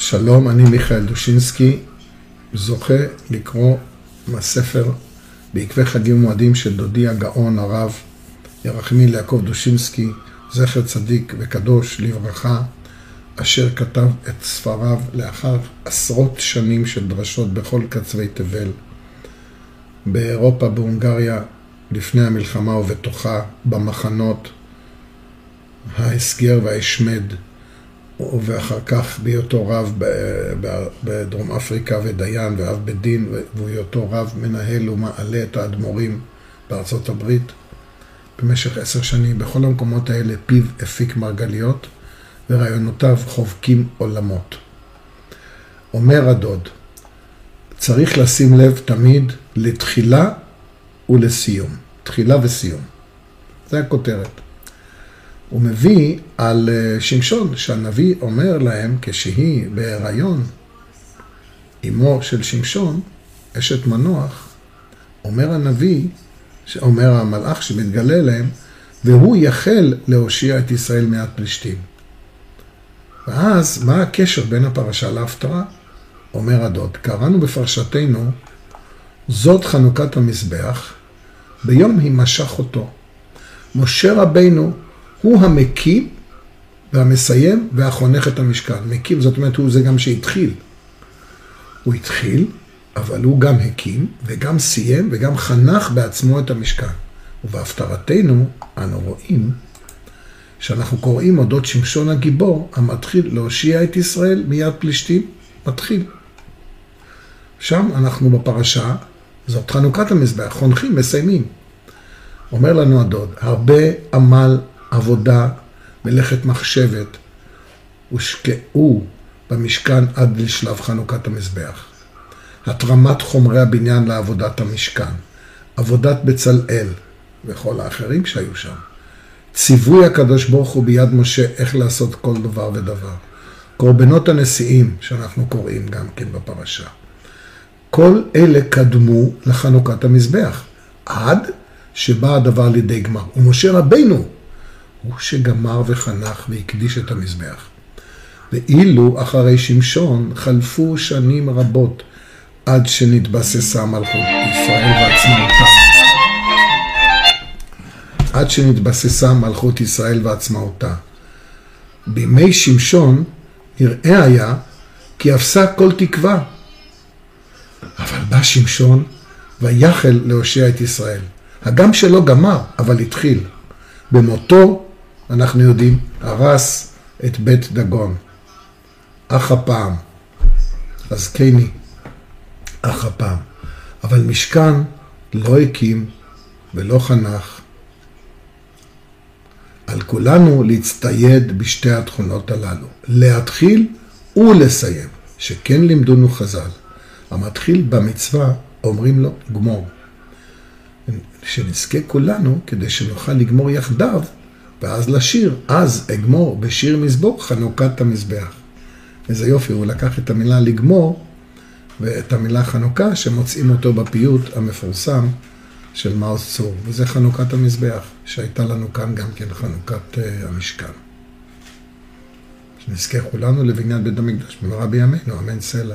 שלום, אני מיכאל דושינסקי, זוכה לקרוא מהספר בעקבי חגים ומועדים של דודי הגאון הרב ירחמיאל יעקב דושינסקי, זכר צדיק וקדוש לברכה, אשר כתב את ספריו לאחר עשרות שנים של דרשות בכל קצווי תבל, באירופה, בהונגריה, לפני המלחמה ובתוכה, במחנות, ההסגר וההשמד, ואחר כך בהיותו רב בדרום אפריקה ודיין ואב בית דין, ובהיותו רב מנהל ומעלה את האדמו"רים בארצות הברית במשך עשר שנים. בכל המקומות האלה פיו הפיק מרגליות ורעיונותיו חובקים עולמות. אומר הדוד, צריך לשים לב תמיד לתחילה ולסיום. תחילה וסיום. זה הכותרת. הוא מביא על אה, שמשון, שהנביא אומר להם כשהיא בהיריון, אמו של שמשון, אשת מנוח, אומר הנביא, אומר המלאך שמתגלה להם, והוא יחל להושיע את ישראל מיד פלישתים. ואז, מה הקשר בין הפרשה להפטרה? אומר הדוד, קראנו בפרשתנו, זאת חנוכת המזבח, ביום הימשך אותו. משה רבינו הוא המקים והמסיים והחונך את המשכן. מקים, זאת אומרת, הוא זה גם שהתחיל. הוא התחיל, אבל הוא גם הקים, וגם סיים, וגם חנך בעצמו את המשכן. ובהפטרתנו, אנו רואים שאנחנו קוראים אודות שמשון הגיבור, המתחיל להושיע את ישראל מיד פלישתים, מתחיל. שם אנחנו בפרשה, זאת חנוכת המזבח, חונכים, מסיימים. אומר לנו הדוד, הרבה עמל עבודה, מלאכת מחשבת, הושקעו במשכן עד לשלב חנוכת המזבח. התרמת חומרי הבניין לעבודת המשכן, עבודת בצלאל וכל האחרים שהיו שם. ציווי הקדוש ברוך הוא ביד משה איך לעשות כל דבר ודבר. קורבנות הנשיאים שאנחנו קוראים גם כן בפרשה. כל אלה קדמו לחנוכת המזבח, עד שבא הדבר לידי גמר. ומשה רבינו הוא שגמר וחנך והקדיש את המזבח. ואילו אחרי שמשון חלפו שנים רבות עד שנתבססה מלכות ישראל ועצמאותה. עד שנתבססה מלכות ישראל ועצמאותה. בימי שמשון נראה היה כי אפסה כל תקווה. אבל בא שמשון ויחל להושיע את ישראל. הגם שלא גמר, אבל התחיל. במותו אנחנו יודעים, הרס את בית דגון. אך הפעם, זקני, אך הפעם. אבל משכן לא הקים ולא חנך. על כולנו להצטייד בשתי התכונות הללו, להתחיל ולסיים, שכן לימדונו חז"ל. המתחיל במצווה, אומרים לו, גמור. שנזכה כולנו, כדי שנוכל לגמור יחדיו ואז לשיר, אז אגמור בשיר מזבור חנוכת המזבח. איזה יופי, הוא לקח את המילה לגמור ואת המילה חנוכה, שמוצאים אותו בפיוט המפורסם של מאוס צור, וזה חנוכת המזבח, שהייתה לנו כאן גם כן חנוכת uh, המשכן. שנזכה כולנו לבניין בית המקדש במהרה בימינו, אמן סלע.